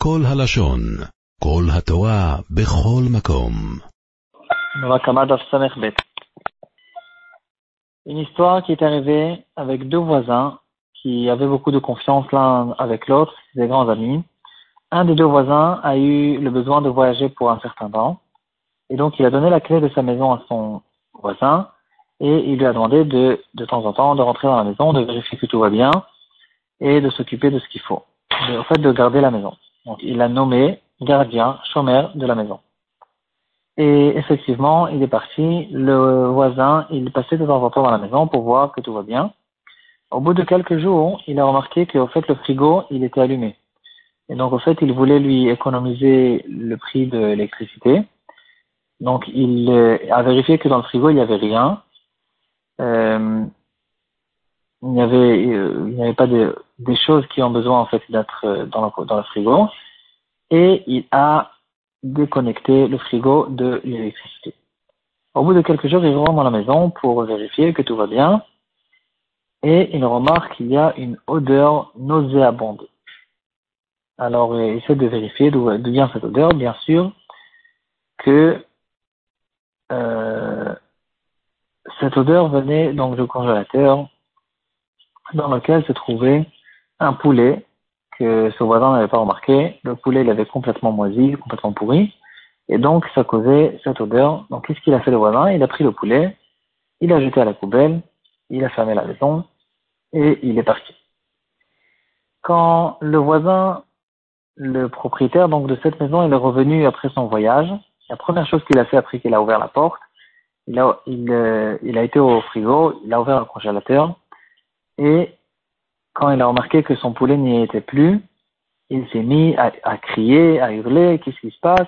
כל הלשון, כל התורה, בכל מקום. Une histoire qui est arrivée avec deux voisins qui avaient beaucoup de confiance l'un avec l'autre, des grands amis. Un des deux voisins a eu le besoin de voyager pour un certain temps. Et donc, il a donné la clé de sa maison à son voisin et il lui a demandé de, de temps en temps, de rentrer dans la maison, de vérifier que tout va bien et de s'occuper de ce qu'il faut. en fait, de garder la maison. Il l'a nommé gardien, chômeur de la maison. Et effectivement, il est parti. Le voisin, il passait de temps en temps dans la maison pour voir que tout va bien. Au bout de quelques jours, il a remarqué qu'au fait, le frigo, il était allumé. Et donc, au fait, il voulait lui économiser le prix de l'électricité. Donc, il euh, a vérifié que dans le frigo, il n'y avait rien. Euh, il n'y avait, euh, il n'y avait pas de, des choses qui ont besoin, en fait, d'être euh, dans le, dans le frigo. Et il a déconnecté le frigo de l'électricité. Au bout de quelques jours, il rentre dans la maison pour vérifier que tout va bien. Et il remarque qu'il y a une odeur nauséabonde. Alors, il essaie de vérifier d'où vient cette odeur. Bien sûr que euh, cette odeur venait donc du congélateur dans lequel se trouvait un poulet que ce voisin n'avait pas remarqué. Le poulet, il avait complètement moisi, complètement pourri. Et donc, ça causait cette odeur. Donc, qu'est-ce qu'il a fait le voisin? Il a pris le poulet, il l'a jeté à la poubelle, il a fermé la maison et il est parti. Quand le voisin, le propriétaire donc de cette maison, il est revenu après son voyage, la première chose qu'il a fait après qu'il a ouvert la porte, il a, il, euh, il a été au frigo, il a ouvert le congélateur, et quand il a remarqué que son poulet n'y était plus, il s'est mis à, crier, à hurler, qu'est-ce qui se passe?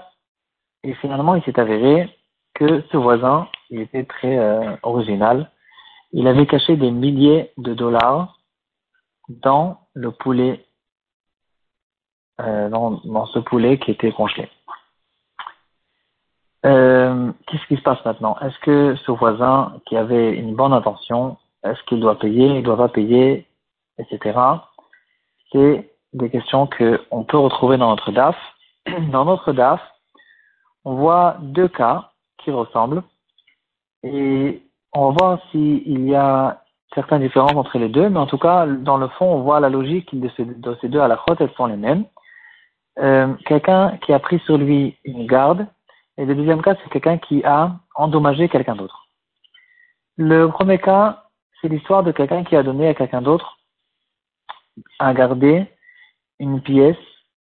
Et finalement, il s'est avéré que ce voisin, il était très euh, original. Il avait caché des milliers de dollars dans le poulet, euh, dans, ce poulet qui était congelé. Euh, qu'est-ce qui se passe maintenant? Est-ce que ce voisin qui avait une bonne intention, est-ce qu'il doit payer, il doit pas payer, etc. C'est des questions qu'on peut retrouver dans notre DAF. Dans notre DAF, on voit deux cas qui ressemblent et on va voir s'il y a certaines différences entre les deux, mais en tout cas, dans le fond, on voit la logique de ces, de ces deux à la crotte, elles sont les mêmes. Euh, quelqu'un qui a pris sur lui une garde et le deuxième cas, c'est quelqu'un qui a endommagé quelqu'un d'autre. Le premier cas, c'est l'histoire de quelqu'un qui a donné à quelqu'un d'autre à garder une pièce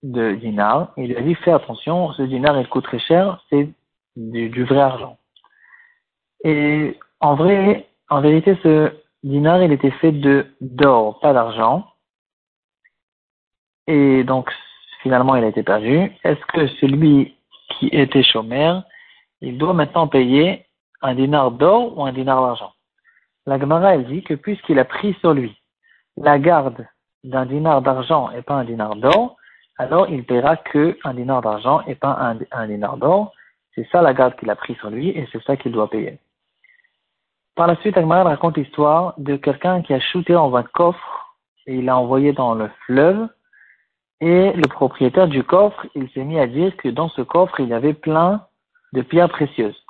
de dinar. Il lui a dit, fais attention, ce dinar, il coûte très cher, c'est du, du, vrai argent. Et en vrai, en vérité, ce dinar, il était fait de d'or, pas d'argent. Et donc, finalement, il a été perdu. Est-ce que celui qui était chômeur, il doit maintenant payer un dinar d'or ou un dinar d'argent? La Gemara, elle dit que puisqu'il a pris sur lui la garde d'un dinar d'argent et pas un dinar d'or, alors il paiera que un dinar d'argent et pas un, dinar d'or. C'est ça la garde qu'il a pris sur lui et c'est ça qu'il doit payer. Par la suite, Agmara raconte l'histoire de quelqu'un qui a shooté dans un coffre et il l'a envoyé dans le fleuve et le propriétaire du coffre, il s'est mis à dire que dans ce coffre, il y avait plein de pierres précieuses.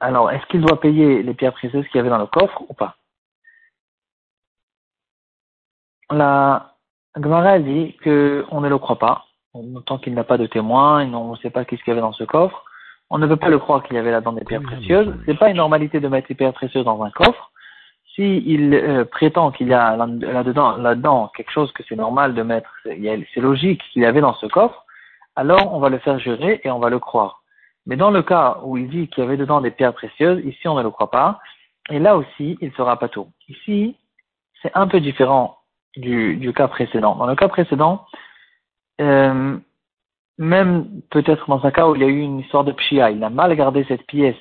Alors, est-ce qu'il doit payer les pierres précieuses qu'il y avait dans le coffre ou pas? La Gemara dit qu'on ne le croit pas, tant qu'il n'a pas de témoin, et on ne sait pas qu'est-ce qu'il y avait dans ce coffre. On ne peut pas le croire qu'il y avait là-dedans des pierres précieuses. C'est pas une normalité de mettre des pierres précieuses dans un coffre s'il euh, prétend qu'il y a là-dedans, là-dedans quelque chose que c'est normal de mettre, c'est logique qu'il y avait dans ce coffre, alors on va le faire jurer et on va le croire. Mais dans le cas où il dit qu'il y avait dedans des pierres précieuses, ici on ne le croit pas, et là aussi il sera pas tout. Ici, c'est un peu différent du, cas précédent. Dans le cas précédent, euh, même peut-être dans un cas où il y a eu une histoire de pshia, il a mal gardé cette pièce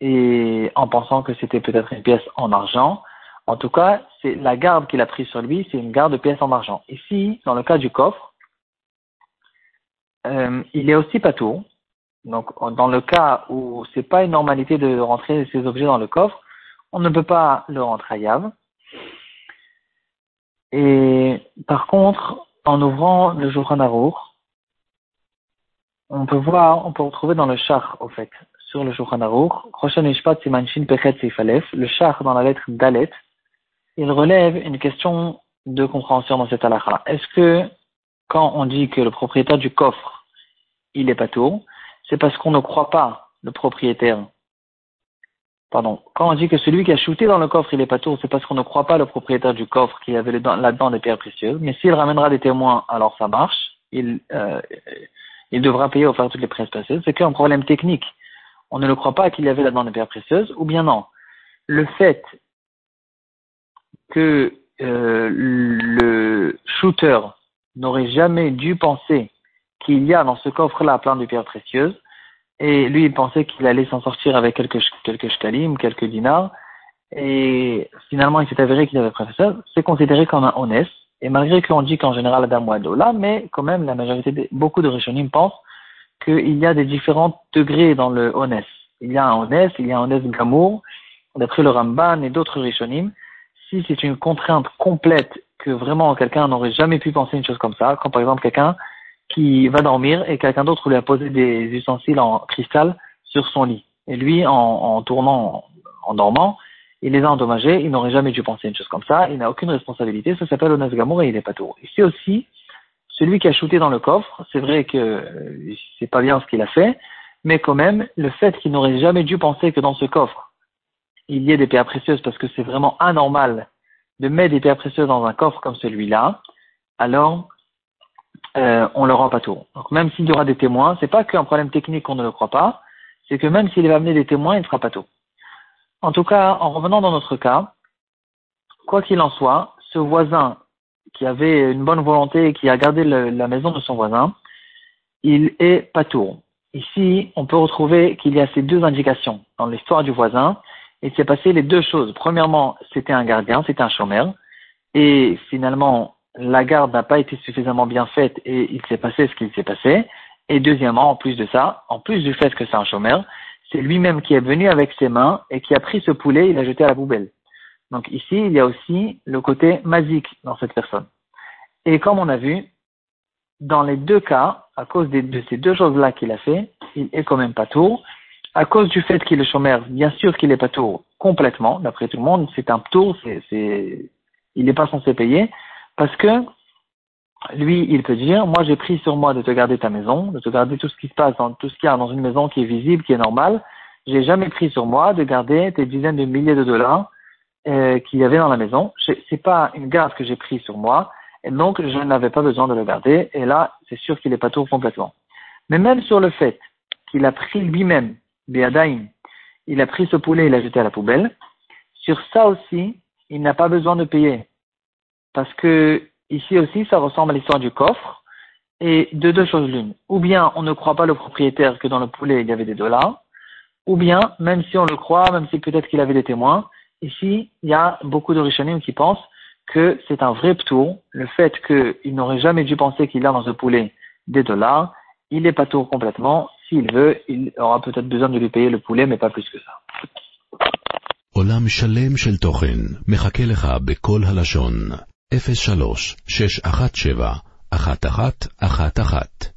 et en pensant que c'était peut-être une pièce en argent. En tout cas, c'est la garde qu'il a prise sur lui, c'est une garde de pièces en argent. Ici, dans le cas du coffre, euh, il est aussi pas tout. Donc, dans le cas où c'est pas une normalité de rentrer ces objets dans le coffre, on ne peut pas le rentrer à Yave. Et par contre, en ouvrant le Shulchan Aruch, on peut voir, on peut retrouver dans le char, au fait, sur le Shulchan Aruch, le char dans la lettre Dalet, il relève une question de compréhension dans cette halakha. Est-ce que, quand on dit que le propriétaire du coffre, il est pas tout, c'est parce qu'on ne croit pas le propriétaire Pardon. Quand on dit que celui qui a shooté dans le coffre, il est pas tour, c'est parce qu'on ne croit pas le propriétaire du coffre qui avait là-dedans des pierres précieuses. Mais s'il ramènera des témoins, alors ça marche. Il, euh, il devra payer ou faire toutes les pièces précieuses. C'est qu'un problème technique. On ne le croit pas qu'il y avait là-dedans des pierres précieuses, ou bien non. Le fait que euh, le shooter n'aurait jamais dû penser qu'il y a dans ce coffre-là plein de pierres précieuses, et lui, il pensait qu'il allait s'en sortir avec quelques, quelques shkalim, quelques dinars. Et finalement, il s'est avéré qu'il avait professeur. C'est considéré comme un honnête. Et malgré qu'on dit qu'en général, Adam là, mais quand même, la majorité, beaucoup de Rishonim pensent qu'il y a des différents degrés dans le honnête. Il y a un honnête, il y a un honnête gamour, d'après le Ramban et d'autres Rishonim. Si c'est une contrainte complète que vraiment quelqu'un n'aurait jamais pu penser une chose comme ça, comme par exemple quelqu'un qui va dormir et quelqu'un d'autre lui a posé des ustensiles en cristal sur son lit. Et lui, en, en tournant, en dormant, il les a endommagés, il n'aurait jamais dû penser une chose comme ça, il n'a aucune responsabilité, ça s'appelle Onas Gamour et il n'est pas tout. Ici aussi, celui qui a shooté dans le coffre, c'est vrai que euh, c'est pas bien ce qu'il a fait, mais quand même, le fait qu'il n'aurait jamais dû penser que dans ce coffre, il y ait des pierres précieuses parce que c'est vraiment anormal de mettre des pierres précieuses dans un coffre comme celui-là, alors euh, on le rend pas tout. Donc même s'il y aura des témoins, c'est pas qu'un problème technique qu'on ne le croit pas, c'est que même s'il va amener des témoins, il ne fera pas tout. En tout cas, en revenant dans notre cas, quoi qu'il en soit, ce voisin qui avait une bonne volonté et qui a gardé la maison de son voisin, il est pas tout. Ici, on peut retrouver qu'il y a ces deux indications dans l'histoire du voisin. Il s'est passé les deux choses. Premièrement, c'était un gardien, c'était un chômeur. Et finalement, la garde n'a pas été suffisamment bien faite et il s'est passé ce qu'il s'est passé. Et deuxièmement, en plus de ça, en plus du fait que c'est un chômeur, c'est lui-même qui est venu avec ses mains et qui a pris ce poulet et l'a jeté à la poubelle. Donc ici, il y a aussi le côté magique dans cette personne. Et comme on a vu, dans les deux cas, à cause de, ces deux choses-là qu'il a fait, il est quand même pas tour. À cause du fait qu'il est chômeur, bien sûr qu'il est pas tour complètement, d'après tout le monde, c'est un tour, c'est, il n'est pas censé payer. Parce que lui, il peut dire, moi j'ai pris sur moi de te garder ta maison, de te garder tout ce qui se passe, dans, tout ce qu'il y a dans une maison qui est visible, qui est normale. J'ai jamais pris sur moi de garder tes dizaines de milliers de dollars euh, qu'il y avait dans la maison. C'est pas une garde que j'ai pris sur moi, et donc je n'avais pas besoin de le garder. Et là, c'est sûr qu'il est pas tout complètement. Mais même sur le fait qu'il a pris lui-même, Beadaïm, il a pris ce poulet et l'a jeté à la poubelle, sur ça aussi, il n'a pas besoin de payer. Parce que ici aussi, ça ressemble à l'histoire du coffre. Et de deux choses l'une. Ou bien on ne croit pas le propriétaire que dans le poulet il y avait des dollars, ou bien, même si on le croit, même si peut-être qu'il avait des témoins, ici, il y a beaucoup de Rishonim qui pensent que c'est un vrai ptour, le fait qu'il n'aurait jamais dû penser qu'il a dans ce poulet des dollars, il est pas tour complètement. S'il veut, il aura peut-être besoin de lui payer le poulet, mais pas plus que ça. 03 617 1111